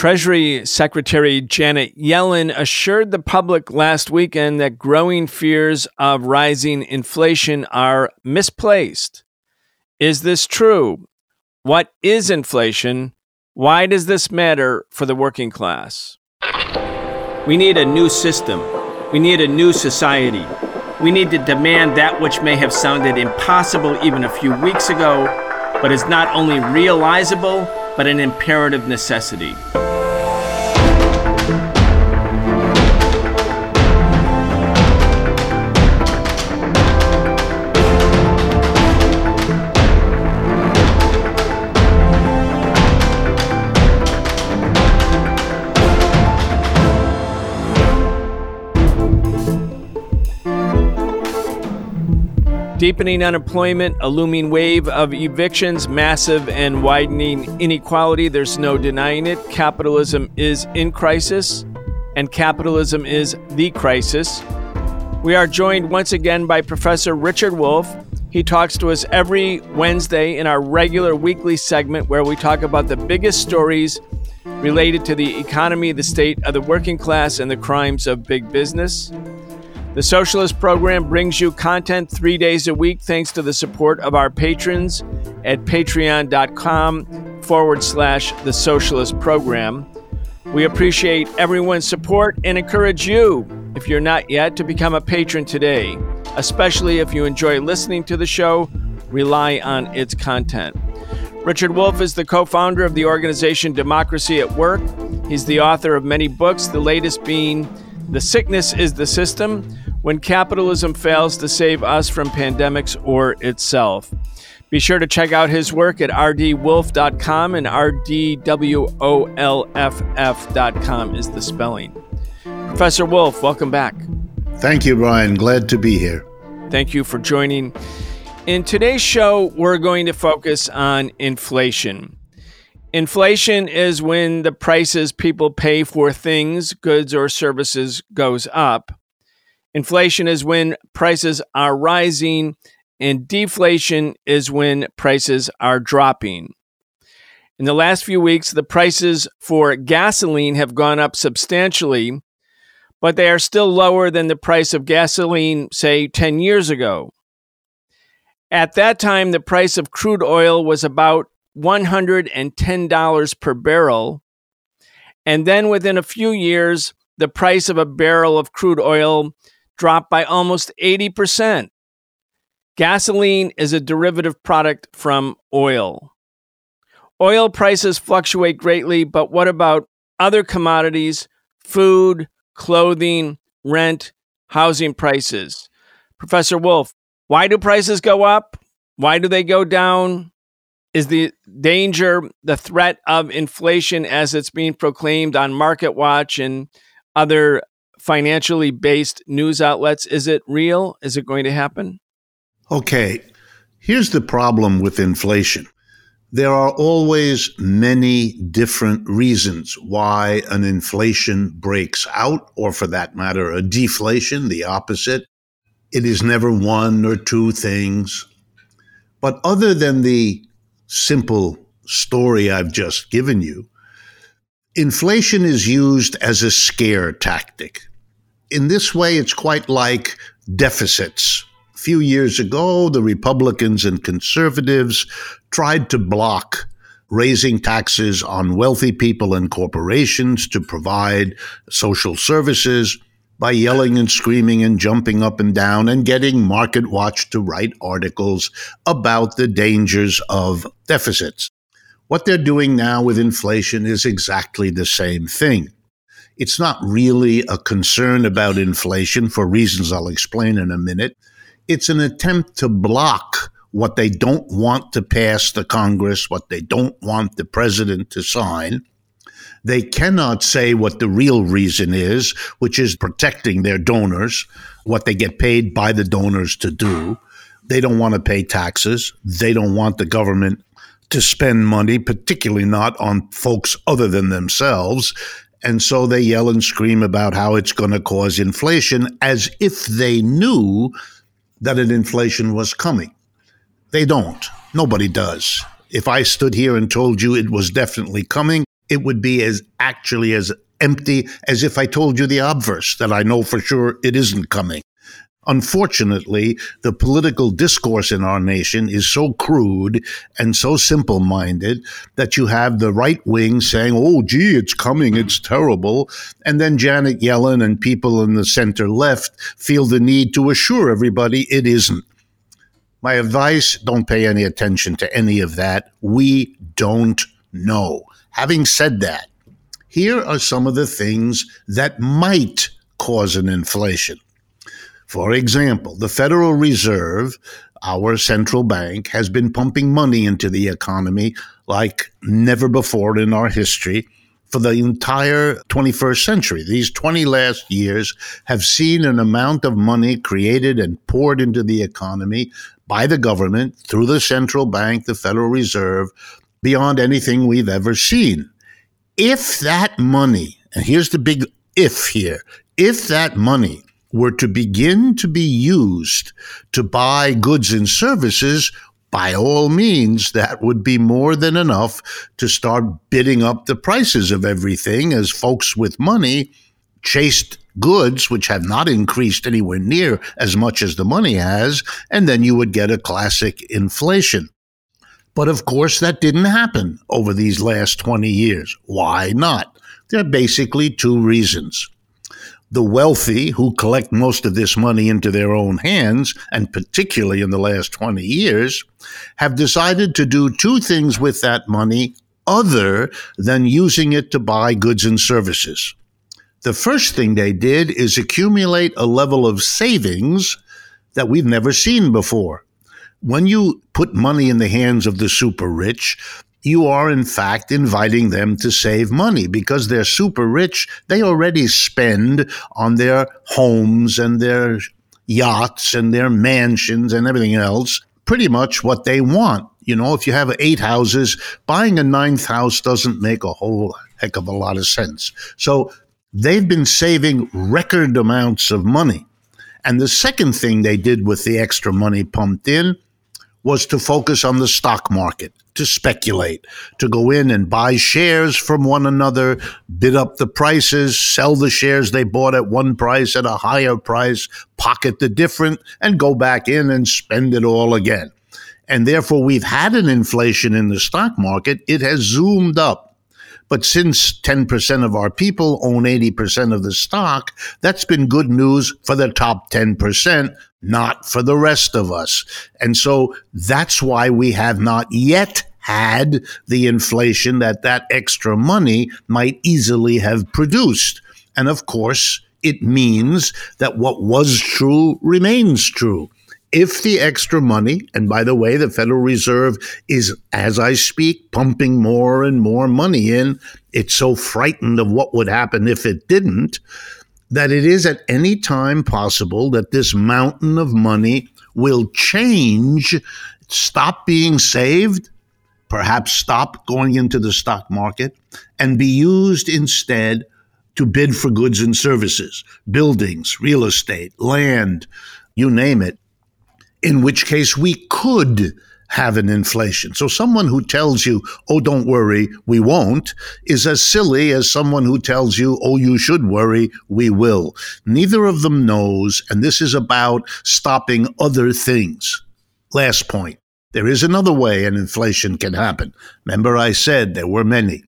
Treasury Secretary Janet Yellen assured the public last weekend that growing fears of rising inflation are misplaced. Is this true? What is inflation? Why does this matter for the working class? We need a new system. We need a new society. We need to demand that which may have sounded impossible even a few weeks ago, but is not only realizable, but an imperative necessity. Deepening unemployment, a looming wave of evictions, massive and widening inequality. There's no denying it. Capitalism is in crisis, and capitalism is the crisis. We are joined once again by Professor Richard Wolff. He talks to us every Wednesday in our regular weekly segment where we talk about the biggest stories related to the economy, the state of the working class, and the crimes of big business. The Socialist Program brings you content three days a week thanks to the support of our patrons at patreon.com forward slash the Socialist Program. We appreciate everyone's support and encourage you, if you're not yet, to become a patron today, especially if you enjoy listening to the show, rely on its content. Richard Wolff is the co founder of the organization Democracy at Work. He's the author of many books, the latest being The Sickness is the System when capitalism fails to save us from pandemics or itself. Be sure to check out his work at rdwolff.com and rdwolff.com is the spelling. Professor Wolff, welcome back. Thank you, Brian. Glad to be here. Thank you for joining. In today's show, we're going to focus on inflation. Inflation is when the prices people pay for things, goods, or services goes up. Inflation is when prices are rising, and deflation is when prices are dropping. In the last few weeks, the prices for gasoline have gone up substantially, but they are still lower than the price of gasoline, say, 10 years ago. At that time, the price of crude oil was about $110 per barrel. And then within a few years, the price of a barrel of crude oil dropped by almost 80%. Gasoline is a derivative product from oil. Oil prices fluctuate greatly, but what about other commodities, food, clothing, rent, housing prices? Professor Wolff, why do prices go up? Why do they go down? Is the danger, the threat of inflation as it's being proclaimed on Market Watch and other financially based news outlets. Is it real? Is it going to happen? Okay. Here's the problem with inflation. There are always many different reasons why an inflation breaks out, or for that matter, a deflation, the opposite. It is never one or two things. But other than the simple story I've just given you, inflation is used as a scare tactic in this way, it's quite like deficits. A few years ago, the Republicans and conservatives tried to block raising taxes on wealthy people and corporations to provide social services by yelling and screaming and jumping up and down and getting Market Watch to write articles about the dangers of deficits. What they're doing now with inflation is exactly the same thing. It's not really a concern about inflation for reasons I'll explain in a minute. It's an attempt to block what they don't want to pass the Congress, what they don't want the president to sign. They cannot say what the real reason is, which is protecting their donors, what they get paid by the donors to do. They don't want to pay taxes. They don't want the government to spend money, particularly not on folks other than themselves. And so they yell and scream about how it's going to cause inflation as if they knew that an inflation was coming. They don't. Nobody does. If I stood here and told you it was definitely coming, it would be as actually as empty as if I told you the obverse that I know for sure it isn't coming. Unfortunately, the political discourse in our nation is so crude and so simple minded that you have the right wing saying, oh, gee, it's coming, it's terrible. And then Janet Yellen and people in the center left feel the need to assure everybody it isn't. My advice don't pay any attention to any of that. We don't know. Having said that, here are some of the things that might cause an inflation. For example, the Federal Reserve, our central bank, has been pumping money into the economy like never before in our history for the entire 21st century. These 20 last years have seen an amount of money created and poured into the economy by the government through the central bank, the Federal Reserve, beyond anything we've ever seen. If that money, and here's the big if here, if that money were to begin to be used to buy goods and services, by all means, that would be more than enough to start bidding up the prices of everything as folks with money chased goods, which have not increased anywhere near as much as the money has, and then you would get a classic inflation. But of course, that didn't happen over these last 20 years. Why not? There are basically two reasons the wealthy who collect most of this money into their own hands, and particularly in the last 20 years, have decided to do two things with that money other than using it to buy goods and services. The first thing they did is accumulate a level of savings that we've never seen before. When you put money in the hands of the super rich, you are in fact inviting them to save money because they're super rich. They already spend on their homes and their yachts and their mansions and everything else pretty much what they want. You know, if you have eight houses, buying a ninth house doesn't make a whole heck of a lot of sense. So they've been saving record amounts of money. And the second thing they did with the extra money pumped in was to focus on the stock market, to speculate, to go in and buy shares from one another, bid up the prices, sell the shares they bought at one price at a higher price, pocket the difference, and go back in and spend it all again. And therefore, we've had an inflation in the stock market. It has zoomed up but since 10% of our people own 80% of the stock, that's been good news for the top 10%, not for the rest of us. And so that's why we have not yet had the inflation that that extra money might easily have produced. And of course, it means that what was true remains true if the extra money, and by the way, the Federal Reserve is, as I speak, pumping more and more money in, it's so frightened of what would happen if it didn't, that it is at any time possible that this mountain of money will change, stop being saved, perhaps stop going into the stock market, and be used instead to bid for goods and services, buildings, real estate, land, you name it in which case we could have an inflation. So someone who tells you, oh, don't worry, we won't, is as silly as someone who tells you, oh, you should worry, we will. Neither of them knows, and this is about stopping other things. Last point. There is another way an inflation can happen. Remember, I said there were many.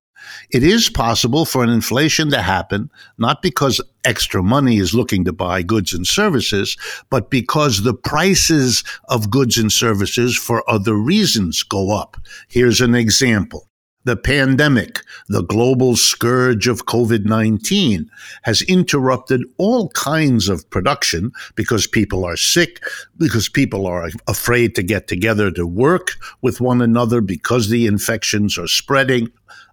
It is possible for an inflation to happen, not because extra money is looking to buy goods and services, but because the prices of goods and services for other reasons go up. Here's an example. The pandemic, the global scourge of COVID 19, has interrupted all kinds of production because people are sick, because people are afraid to get together to work with one another, because the infections are spreading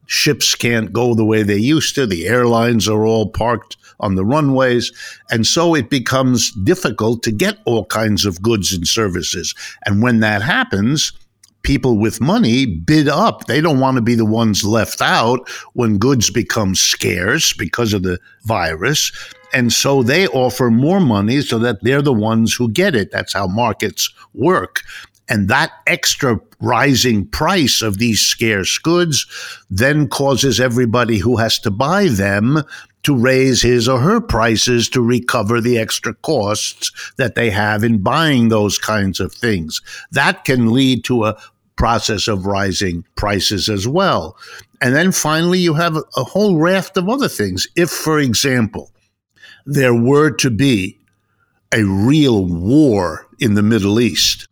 ships can't go the way they used to. The airlines are all parked on the runways. And so it becomes difficult to get all kinds of goods and services. And when that happens, people with money bid up. They don't want to be the ones left out when goods become scarce because of the virus. And so they offer more money so that they're the ones who get it. That's how markets work. And that extra rising price of these scarce goods then causes everybody who has to buy them to raise his or her prices to recover the extra costs that they have in buying those kinds of things. That can lead to a process of rising prices as well. And then finally, you have a whole raft of other things. If, for example, there were to be a real war in the Middle East,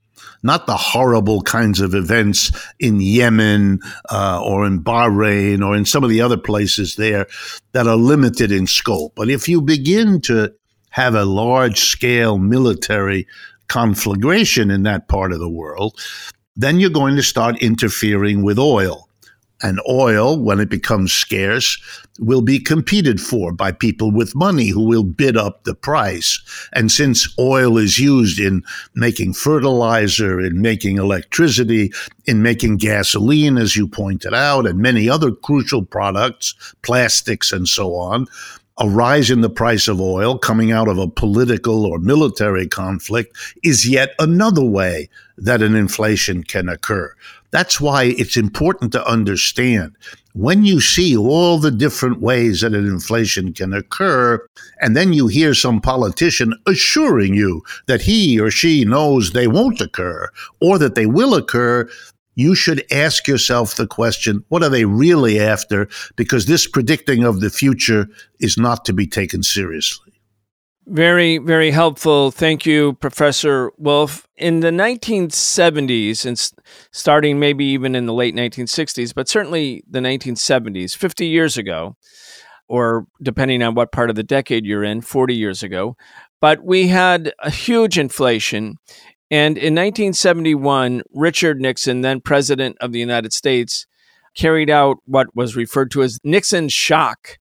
not the horrible kinds of events in Yemen uh, or in Bahrain or in some of the other places there that are limited in scope. But if you begin to have a large scale military conflagration in that part of the world, then you're going to start interfering with oil and oil, when it becomes scarce, will be competed for by people with money who will bid up the price. And since oil is used in making fertilizer, in making electricity, in making gasoline, as you pointed out, and many other crucial products, plastics and so on, a rise in the price of oil coming out of a political or military conflict is yet another way that an inflation can occur. That's why it's important to understand when you see all the different ways that an inflation can occur, and then you hear some politician assuring you that he or she knows they won't occur or that they will occur, you should ask yourself the question what are they really after? Because this predicting of the future is not to be taken seriously. Very, very helpful. Thank you, Professor Wolff. In the 1970s, and starting maybe even in the late 1960s, but certainly the 1970s, 50 years ago, or depending on what part of the decade you're in, 40 years ago, but we had a huge inflation. And in 1971, Richard Nixon, then president of the United States, carried out what was referred to as Nixon shock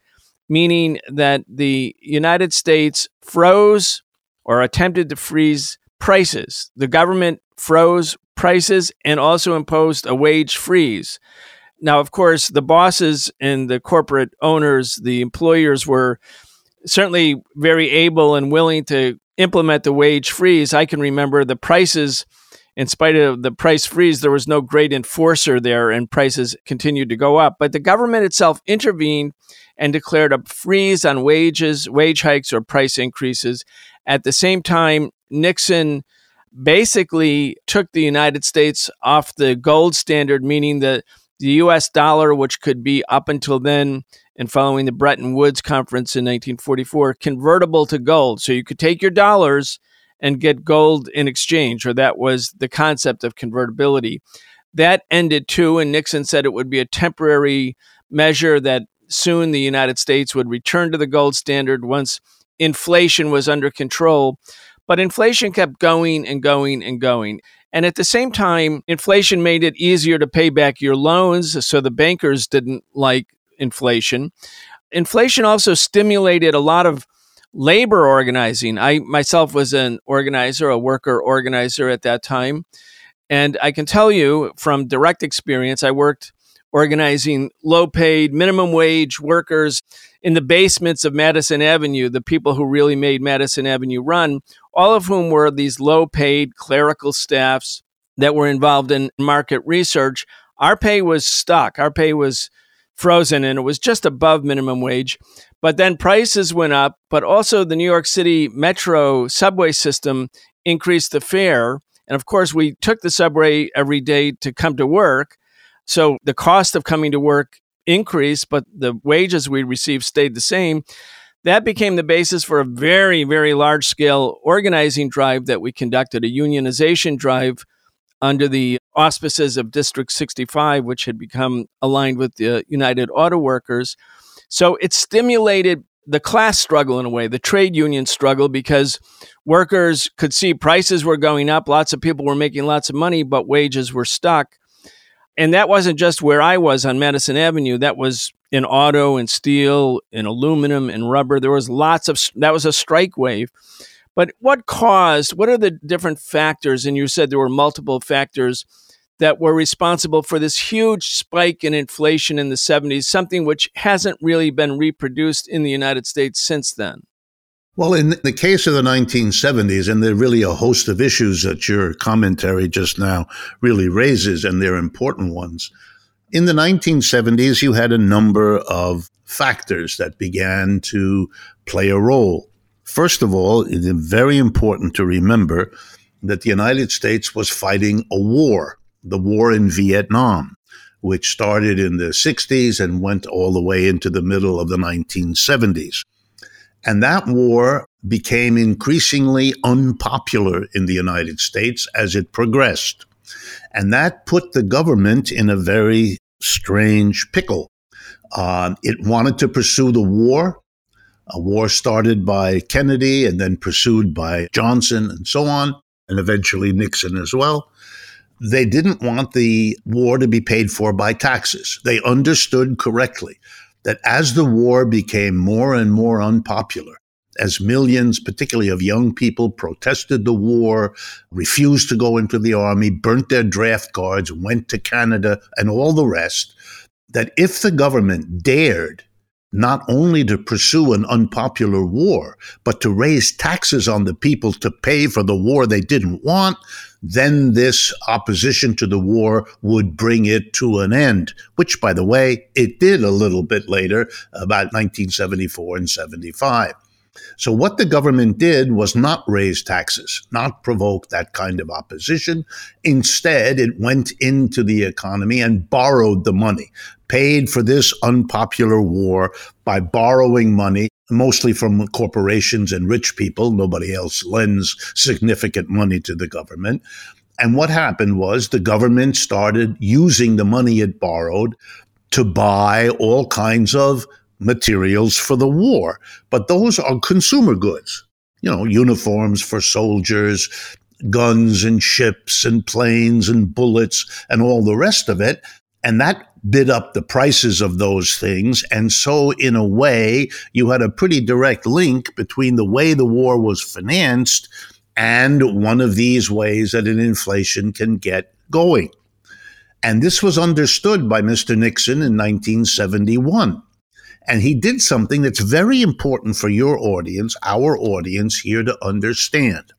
meaning that the United States froze or attempted to freeze prices. The government froze prices and also imposed a wage freeze. Now, of course, the bosses and the corporate owners, the employers were certainly very able and willing to implement the wage freeze. I can remember the prices, in spite of the price freeze, there was no great enforcer there and prices continued to go up. But the government itself intervened and declared a freeze on wages, wage hikes, or price increases. At the same time, Nixon basically took the United States off the gold standard, meaning that the US dollar, which could be up until then and following the Bretton Woods conference in 1944, convertible to gold. So you could take your dollars and get gold in exchange, or that was the concept of convertibility. That ended too, and Nixon said it would be a temporary measure that soon the United States would return to the gold standard once inflation was under control. But inflation kept going and going and going. And at the same time, inflation made it easier to pay back your loans, so the bankers didn't like inflation. Inflation also stimulated a lot of labor organizing. I myself was an organizer, a worker organizer at that time. And I can tell you from direct experience, I worked organizing low paid, minimum wage workers in the basements of Madison Avenue, the people who really made Madison Avenue run, all of whom were these low paid clerical staffs that were involved in market research. Our pay was stuck, our pay was frozen, and it was just above minimum wage. But then prices went up, but also the New York City metro subway system increased the fare. And of course, we took the subway every day to come to work. So the cost of coming to work increased, but the wages we received stayed the same. That became the basis for a very, very large scale organizing drive that we conducted, a unionization drive under the auspices of District 65, which had become aligned with the United Auto Workers. So it stimulated the class struggle in a way, the trade union struggle, because workers could see prices were going up. Lots of people were making lots of money, but wages were stuck and that wasn't just where I was on Madison Avenue. That was in auto and steel and aluminum and rubber. There was lots of that was a strike wave. But what caused? What are the different factors? And you said there were multiple factors that were responsible for this huge spike in inflation in the 70s, something which hasn't really been reproduced in the United States since then. Well, in the case of the 1970s, and there are really a host of issues that your commentary just now really raises, and they're important ones. In the 1970s, you had a number of factors that began to play a role. First of all, it is very important to remember that the United States was fighting a war, the war in Vietnam, which started in the 60s and went all the way into the middle of the 1970s. And that war became increasingly unpopular in the United States as it progressed. And that put the government in a very strange pickle. Uh, it wanted to pursue the war, a war started by Kennedy and then pursued by Johnson and so on, and eventually Nixon as well. They didn't want the war to be paid for by taxes. They understood correctly that as the war became more and more unpopular, as millions, particularly of young people, protested the war, refused to go into the army, burnt their draft cards, went to Canada, and all the rest, that if the government dared not only to pursue an unpopular war, but to raise taxes on the people to pay for the war they didn't want, then this opposition to the war would bring it to an end, which, by the way, it did a little bit later, about 1974 and 75. So, what the government did was not raise taxes, not provoke that kind of opposition. Instead, it went into the economy and borrowed the money, paid for this unpopular war by borrowing money, mostly from corporations and rich people. Nobody else lends significant money to the government. And what happened was the government started using the money it borrowed to buy all kinds of materials for the war, but those are consumer goods. You know, uniforms for soldiers, guns and ships and planes and bullets and all the rest of it. And that bid up the prices of those things. And so, in a way, you had a pretty direct link between the way the war was financed and one of these ways that an inflation can get going. And this was understood by Mr. Nixon in 1971. And he did something that's very important for your audience, our audience here to understand.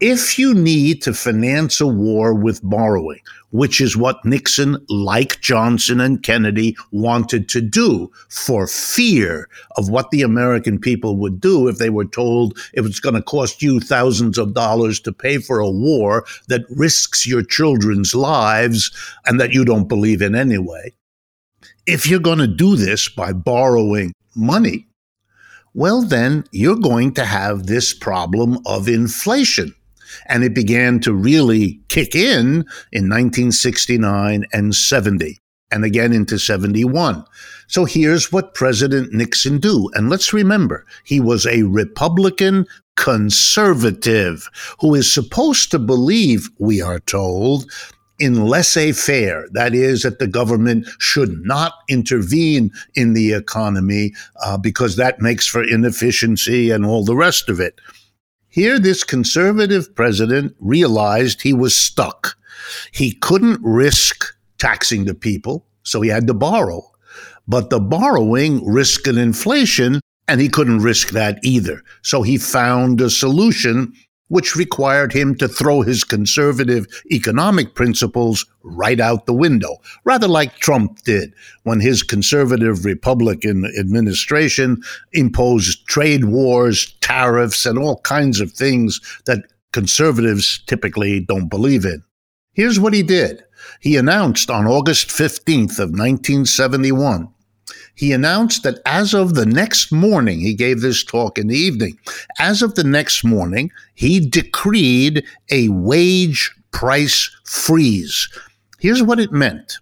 If you need to finance a war with borrowing, which is what Nixon, like Johnson and Kennedy, wanted to do for fear of what the American people would do if they were told it was going to cost you thousands of dollars to pay for a war that risks your children's lives and that you don't believe in anyway if you're going to do this by borrowing money, well, then you're going to have this problem of inflation. And it began to really kick in in 1969 and 70, and again into 71. So here's what President Nixon do. And let's remember, he was a Republican conservative who is supposed to believe, we are told, in laissez faire. That is, that the government should not intervene in the economy uh, because that makes for inefficiency and all the rest of it. Here, this conservative president realized he was stuck. He couldn't risk taxing the people, so he had to borrow. But the borrowing risked an inflation, and he couldn't risk that either. So he found a solution which required him to throw his conservative economic principles right out the window, rather like Trump did when his conservative Republican administration imposed trade wars, tariffs, and all kinds of things that conservatives typically don't believe in. Here's what he did. He announced on August 15th of 1971 he announced that as of the next morning, he gave this talk in the evening, as of the next morning, he decreed a wage price freeze. Here's what it meant.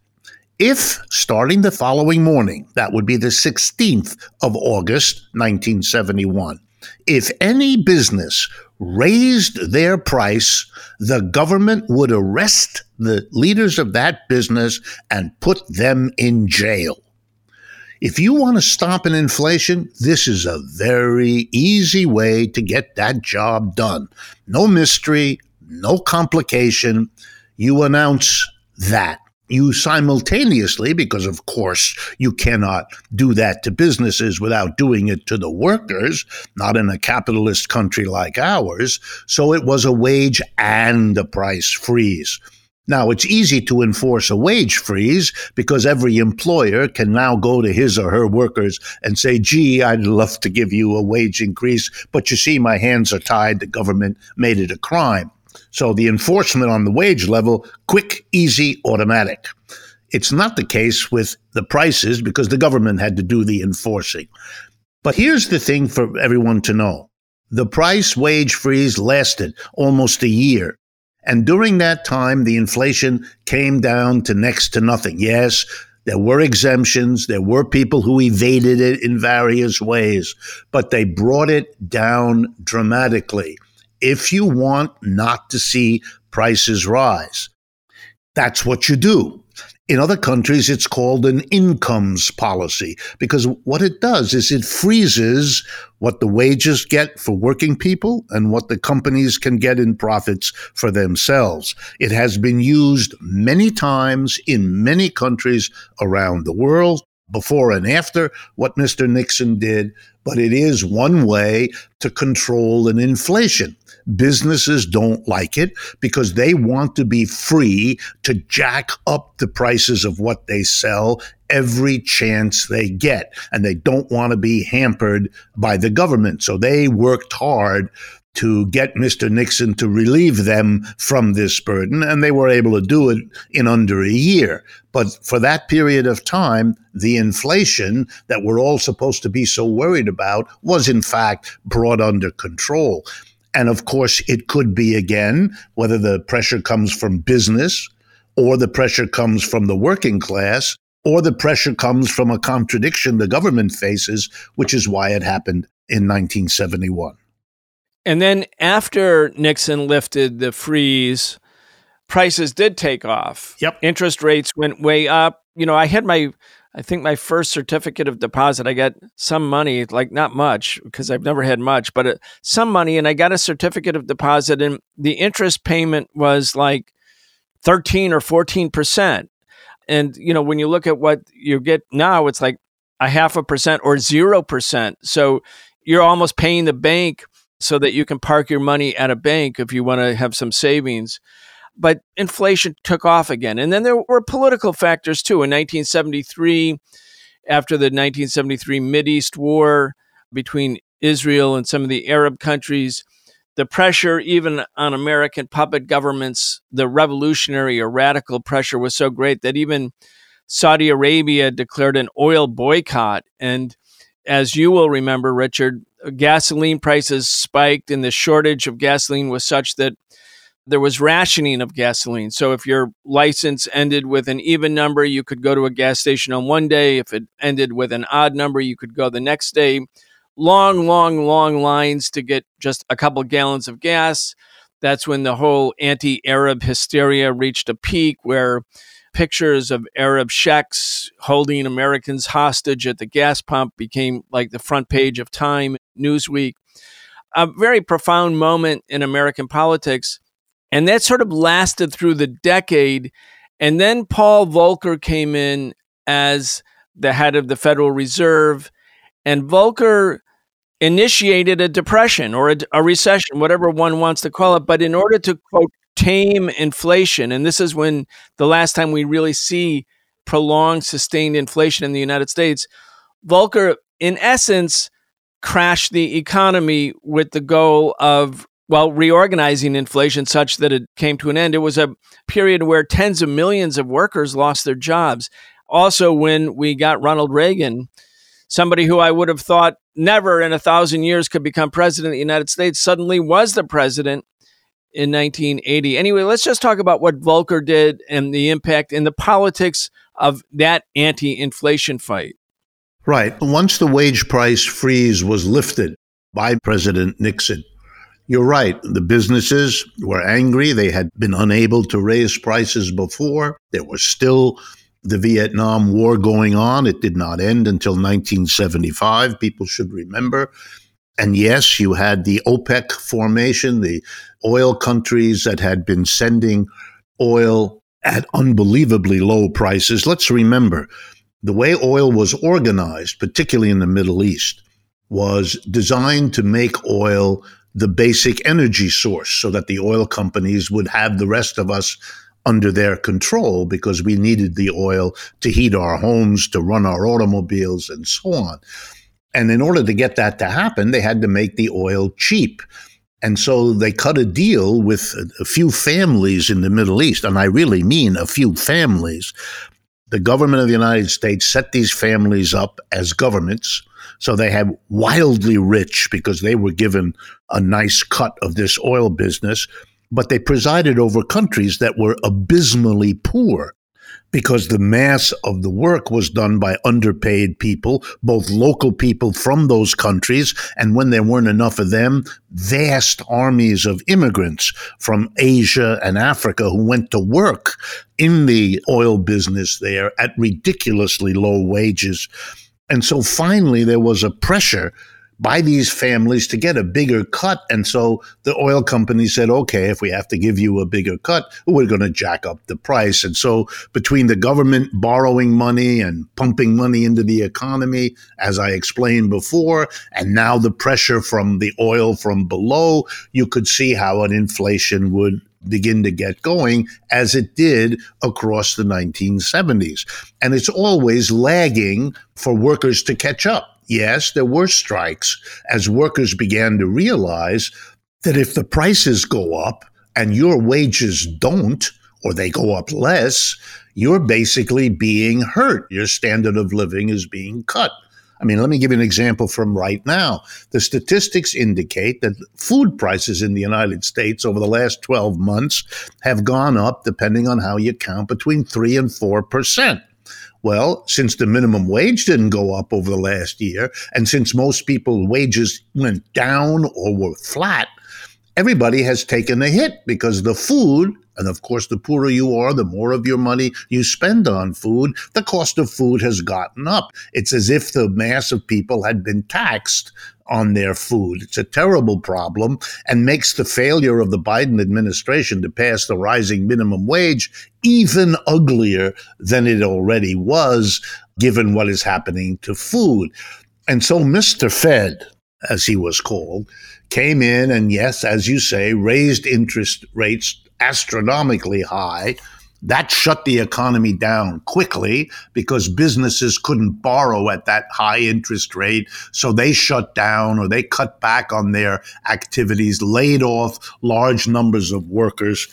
If starting the following morning, that would be the 16th of August, 1971, if any business raised their price, the government would arrest the leaders of that business and put them in jail. If you want to stop an inflation, this is a very easy way to get that job done. No mystery, no complication. You announce that. you simultaneously, because of course you cannot do that to businesses without doing it to the workers, not in a capitalist country like ours. So it was a wage and a price freeze. Now, it's easy to enforce a wage freeze because every employer can now go to his or her workers and say, gee, I'd love to give you a wage increase, but you see, my hands are tied. The government made it a crime. So the enforcement on the wage level, quick, easy, automatic. It's not the case with the prices because the government had to do the enforcing. But here's the thing for everyone to know. The price wage freeze lasted almost a year. And during that time, the inflation came down to next to nothing. Yes, there were exemptions. There were people who evaded it in various ways, but they brought it down dramatically if you want not to see prices rise. That's what you do. In other countries, it's called an incomes policy because what it does is it freezes what the wages get for working people and what the companies can get in profits for themselves. It has been used many times in many countries around the world before and after what Mr. Nixon did, but it is one way to control an inflation. Businesses don't like it because they want to be free to jack up the prices of what they sell every chance they get. And they don't want to be hampered by the government. So they worked hard to get Mr. Nixon to relieve them from this burden, and they were able to do it in under a year. But for that period of time, the inflation that we're all supposed to be so worried about was in fact brought under control. And of course, it could be again, whether the pressure comes from business or the pressure comes from the working class or the pressure comes from a contradiction the government faces, which is why it happened in 1971. And then after Nixon lifted the freeze, prices did take off. Yep. Interest rates went way up. You know, I had my I think my first certificate of deposit, I got some money, like not much because I've never had much, but uh, some money. And I got a certificate of deposit, and the interest payment was like 13 or 14%. And, you know, when you look at what you get now, it's like a half a percent or 0%. So you're almost paying the bank so that you can park your money at a bank if you want to have some savings. But inflation took off again. And then there were political factors too. In 1973, after the 1973 East War between Israel and some of the Arab countries, the pressure, even on American puppet governments, the revolutionary or radical pressure was so great that even Saudi Arabia declared an oil boycott. And as you will remember, Richard, gasoline prices spiked and the shortage of gasoline was such that there was rationing of gasoline. So if your license ended with an even number, you could go to a gas station on one day. If it ended with an odd number, you could go the next day. Long, long, long lines to get just a couple gallons of gas. That's when the whole anti Arab hysteria reached a peak where pictures of Arab sheikhs holding Americans hostage at the gas pump became like the front page of Time, Newsweek. A very profound moment in American politics. And that sort of lasted through the decade. And then Paul Volcker came in as the head of the Federal Reserve. And Volcker initiated a depression or a, a, recession, whatever one wants to call it. But in order to, quote, tame inflation. And this is when the last time we really see prolonged, sustained inflation in the United States. Volcker, in essence, crashed the economy with the goal of, well, reorganizing inflation such that it came to an end. It was a period where tens of millions of workers lost their jobs. Also, when we got Ronald Reagan, somebody who I would have thought never in a thousand years could become president of the United States suddenly was the president in 1980. Anyway, let's just talk about what Volcker did and the impact and the politics of that anti inflation fight. Right. Once the wage price freeze was lifted by President Nixon, you're right. The businesses were angry. They had been unable to raise prices before. There was still the Vietnam War going on. It did not end until 1975. People should remember. And yes, you had the OPEC formation, the oil countries that had been sending oil at unbelievably low prices. Let's remember the way oil was organized, particularly in the Middle East, was designed to make oil the basic energy source so that the oil companies would have the rest of us under their control because we needed the oil to heat our homes, to run our automobiles, and so on. And in order to get that to happen, they had to make the oil cheap. And so they cut a deal with a few families in the Middle East, and I really mean a few families. The government of the United States set these families up as governments. So they had wildly rich because they were given a nice cut of this oil business, but they presided over countries that were abysmally poor because the mass of the work was done by underpaid people, both local people from those countries, and when there weren't enough of them, vast armies of immigrants from Asia and Africa who went to work in the oil business there at ridiculously low wages. And so finally, there was a pressure by these families to get a bigger cut. And so the oil company said, okay, if we have to give you a bigger cut, we're going to jack up the price. And so between the government borrowing money and pumping money into the economy, as I explained before, and now the pressure from the oil from below, you could see how an inflation would begin to get going as it did across the 1970s. And it's always lagging for workers to catch up Yes, there were strikes as workers began to realize that if the prices go up and your wages don't, or they go up less, you're basically being hurt. Your standard of living is being cut. I mean, let me give you an example from right now. The statistics indicate that food prices in the United States over the last 12 months have gone up, depending on how you count, between 3 and 4 percent. Well, since the minimum wage didn't go up over the last year, and since most people's wages went down or were flat, everybody has taken a hit because the food, and of course, the poorer you are, the more of your money you spend on food, the cost of food has gotten up. It's as if the mass of people had been taxed on their food. It's a terrible problem and makes the failure of the Biden administration to pass the rising minimum wage even uglier than it already was, given what is happening to food. And so Mr. Fed, as he was called, came in and, yes, as you say, raised interest rates astronomically high that shut the economy down quickly because businesses couldn't borrow at that high interest rate. So they shut down or they cut back on their activities, laid off large numbers of workers.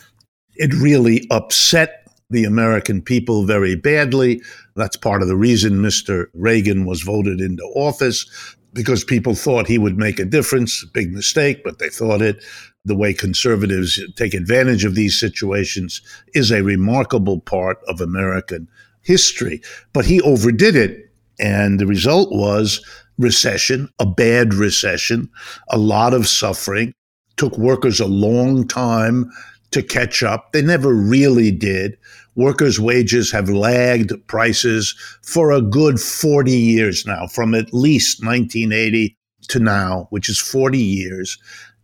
It really upset the American people very badly. That's part of the reason Mr. Reagan was voted into office because people thought he would make a difference. Big mistake, but they thought it the way conservatives take advantage of these situations is a remarkable part of American history. But he overdid it. And the result was recession, a bad recession, a lot of suffering. Took workers a long time to catch up. They never really did. Workers' wages have lagged prices for a good 40 years now, from at least 1980 to now, which is 40 years.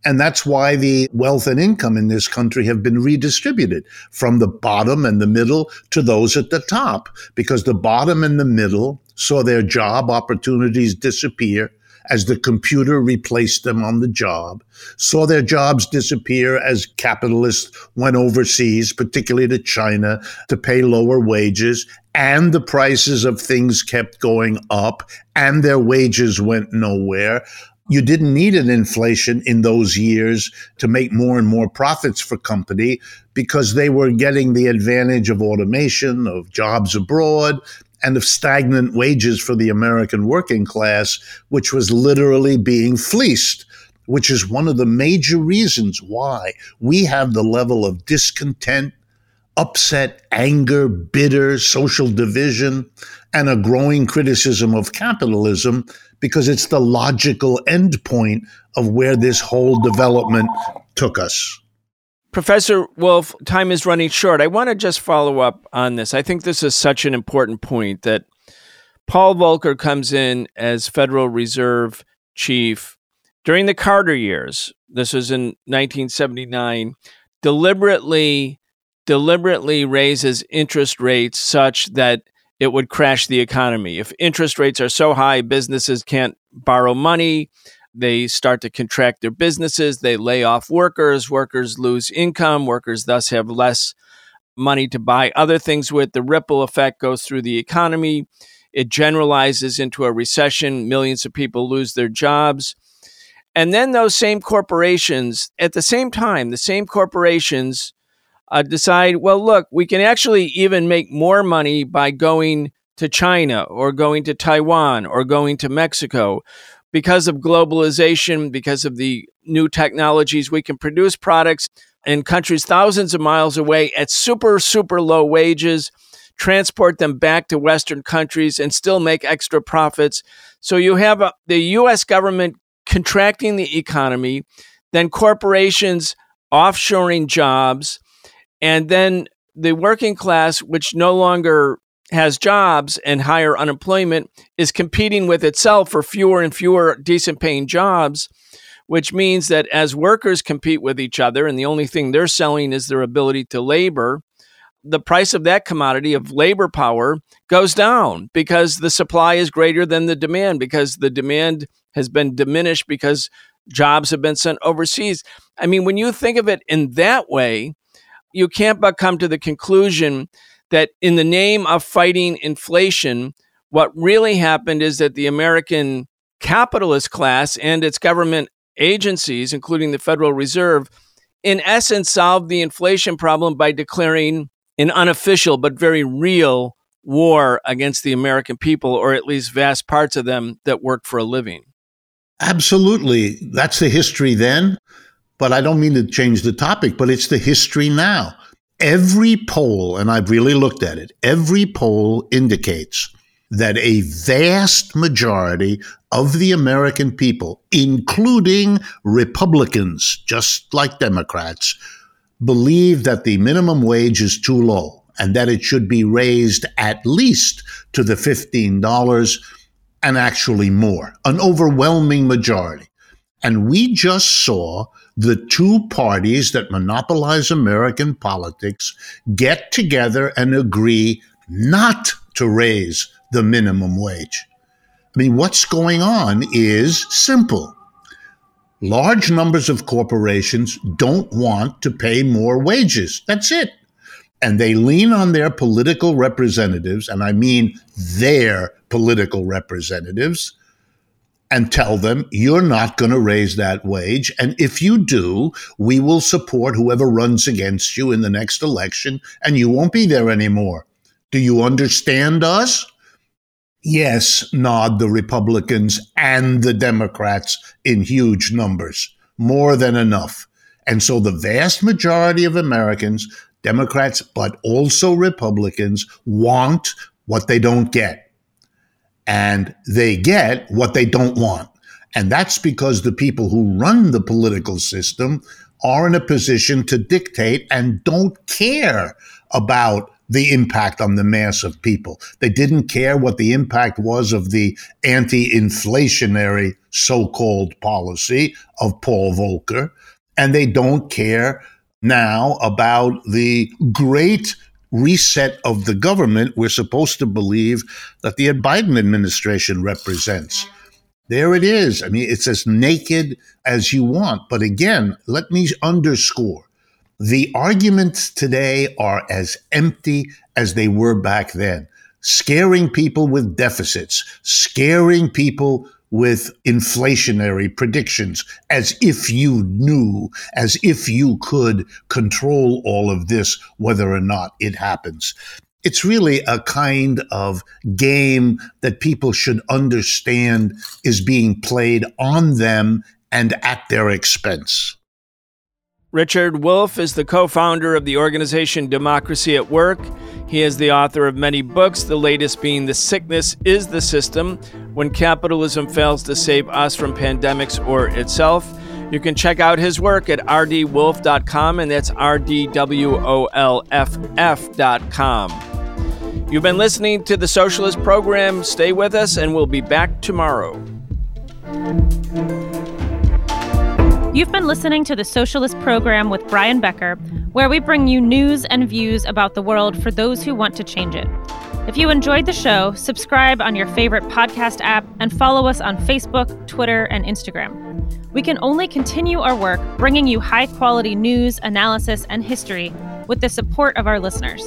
And that's why the wealth and income in this country have been redistributed from the bottom and the middle to those at the top, because the bottom and the middle saw their job opportunities disappear as the computer replaced them on the job, saw their jobs disappear as capitalists went overseas, particularly to China, to pay lower wages, and the prices of things kept going up, and their wages went nowhere. You didn't need an inflation in those years to make more and more profits for company because they were getting the advantage of automation, of jobs abroad, and of stagnant wages for the American working class, which was literally being fleeced, which is one of the major reasons why we have the level of discontent, upset, anger, bitter, social division, and a growing criticism of capitalism because it's the logical endpoint of where this whole development took us. Professor Wolff, time is running short. I want to just follow up on this. I think this is such an important point that Paul Volcker comes in as Federal Reserve chief during the Carter years. This was in 1979, deliberately deliberately raises interest rates such that it would crash the economy. If interest rates are so high, businesses can't borrow money. They start to contract their businesses. They lay off workers. Workers lose income. Workers thus have less money to buy other things with. The ripple effect goes through the economy. It generalizes into a recession. Millions of people lose their jobs. And then those same corporations, at the same time, the same corporations uh, decide, well, look, we can actually even make more money by going to China or going to Taiwan or going to Mexico. Because of globalization, because of the new technologies, we can produce products in countries thousands of miles away at super, super low wages, transport them back to Western countries, and still make extra profits. So you have a, the US government contracting the economy, then corporations offshoring jobs, and then the working class, which no longer has jobs and higher unemployment, is competing with itself for fewer and fewer decent paying jobs which means that as workers compete with each other and the only thing they're selling is their ability to labor, the price of that commodity of labor power goes down because the supply is greater than the demand, because the demand has been diminished because jobs have been sent overseas. I mean, when you think of it in that way, you can't but come to the conclusion that in the name of fighting inflation, what really happened is that the American capitalist class and its government agencies, including the Federal Reserve, in essence solved the inflation problem by declaring an unofficial but very real war against the American people, or at least vast parts of them that work for a living. Absolutely. That's the history then. But I don't mean to change the topic, but it's the history now. Every poll, and I've really looked at it, every poll indicates that a vast majority of the American people, including Republicans, just like Democrats, believe that the minimum wage is too low and that it should be raised at least to the $15 and actually more, an overwhelming majority. And we just saw the two parties that monopolize American politics get together and agree not to raise the minimum wage. I mean, what's going on is simple. Large numbers of corporations don't want to pay more wages. That's it. And they lean on their political representatives, and I mean their political representatives, and tell them, you're not going to raise that wage. And if you do, we will support whoever runs against you in the next election, and you won't be there anymore. Do you understand us? Yes, nod the Republicans and the Democrats in huge numbers, more than enough. And so the vast majority of Americans, Democrats, but also Republicans, want what they don't get. And they get what they don't want. And that's because the people who run the political system are in a position to dictate and don't care about the impact on the mass of people. They didn't care what the impact was of the anti inflationary so called policy of Paul Volcker. And they don't care now about the great reset of the government we're supposed to believe that the Biden administration represents. There it is. I mean, it's as naked as you want. But again, let me underscore the arguments today are as empty as they were back then, scaring people with deficits, scaring people with inflationary predictions as if you knew, as if you could control all of this, whether or not it happens. It's really a kind of game that people should understand is being played on them and at their expense. Richard Wolff is the co founder of the organization Democracy at Work. He is the author of many books, the latest being The Sickness is the System When Capitalism Fails to Save Us from Pandemics or Itself. You can check out his work at rdwolff.com, and that's R D W O L F F.com. You've been listening to the Socialist Program. Stay with us, and we'll be back tomorrow. You've been listening to the Socialist Program with Brian Becker, where we bring you news and views about the world for those who want to change it. If you enjoyed the show, subscribe on your favorite podcast app and follow us on Facebook, Twitter, and Instagram. We can only continue our work bringing you high quality news, analysis, and history with the support of our listeners.